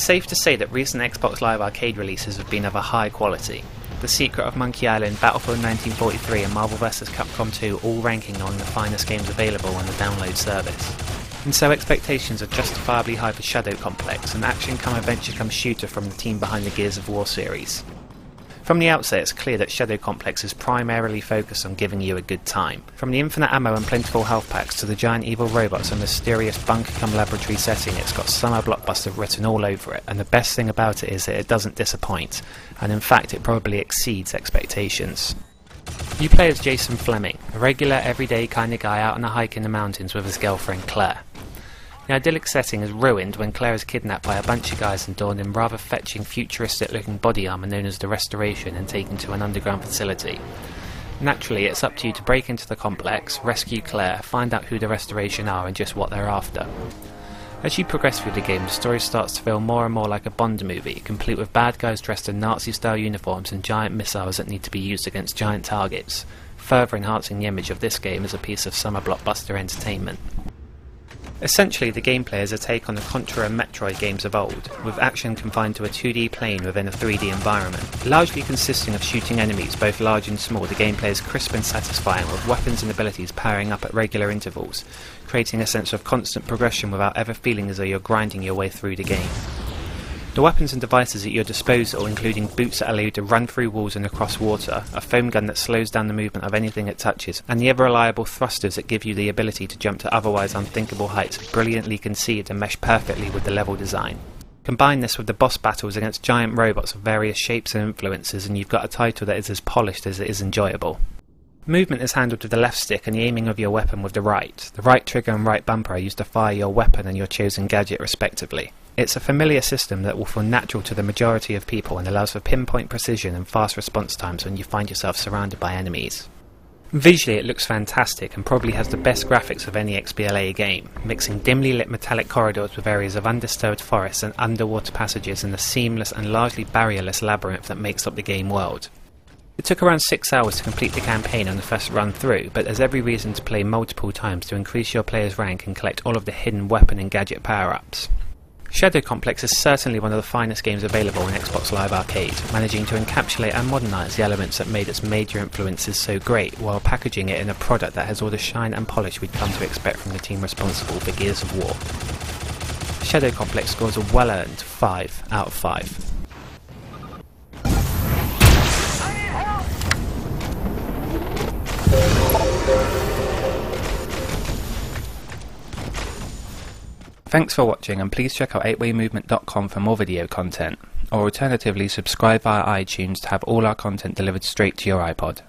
safe to say that recent Xbox Live Arcade releases have been of a high quality. The Secret of Monkey Island, Battlefield 1943, and Marvel vs. Capcom 2 all ranking among the finest games available on the download service. And so expectations are justifiably high for Shadow Complex, an action come adventure come shooter from the team behind the Gears of War series. From the outset, it's clear that Shadow Complex is primarily focused on giving you a good time. From the infinite ammo and plentiful health packs to the giant evil robots and mysterious bunker come laboratory setting, it's got summer blockbuster written all over it, and the best thing about it is that it doesn't disappoint, and in fact, it probably exceeds expectations. You play as Jason Fleming, a regular, everyday kind of guy out on a hike in the mountains with his girlfriend Claire. The idyllic setting is ruined when Claire is kidnapped by a bunch of guys and donned in rather fetching, futuristic looking body armour known as the Restoration and taken to an underground facility. Naturally, it's up to you to break into the complex, rescue Claire, find out who the Restoration are and just what they're after. As you progress through the game, the story starts to feel more and more like a Bond movie, complete with bad guys dressed in Nazi style uniforms and giant missiles that need to be used against giant targets, further enhancing the image of this game as a piece of summer blockbuster entertainment. Essentially, the gameplay is a take on the Contra and Metroid games of old, with action confined to a 2D plane within a 3D environment. Largely consisting of shooting enemies, both large and small, the gameplay is crisp and satisfying, with weapons and abilities powering up at regular intervals, creating a sense of constant progression without ever feeling as though you're grinding your way through the game. The weapons and devices at your disposal, including boots that allow you to run through walls and across water, a foam gun that slows down the movement of anything it touches, and the ever reliable thrusters that give you the ability to jump to otherwise unthinkable heights, brilliantly conceived and mesh perfectly with the level design. Combine this with the boss battles against giant robots of various shapes and influences, and you've got a title that is as polished as it is enjoyable. Movement is handled with the left stick and the aiming of your weapon with the right. The right trigger and right bumper are used to fire your weapon and your chosen gadget respectively. It's a familiar system that will feel natural to the majority of people and allows for pinpoint precision and fast response times when you find yourself surrounded by enemies. Visually, it looks fantastic and probably has the best graphics of any XBLA game, mixing dimly lit metallic corridors with areas of undisturbed forests and underwater passages in the seamless and largely barrierless labyrinth that makes up the game world. It took around 6 hours to complete the campaign on the first run through, but there's every reason to play multiple times to increase your player's rank and collect all of the hidden weapon and gadget power ups. Shadow Complex is certainly one of the finest games available on Xbox Live Arcade, managing to encapsulate and modernise the elements that made its major influences so great, while packaging it in a product that has all the shine and polish we'd come to expect from the team responsible for Gears of War. Shadow Complex scores a well earned 5 out of 5. Thanks for watching and please check out 8waymovement.com for more video content, or alternatively subscribe via iTunes to have all our content delivered straight to your iPod.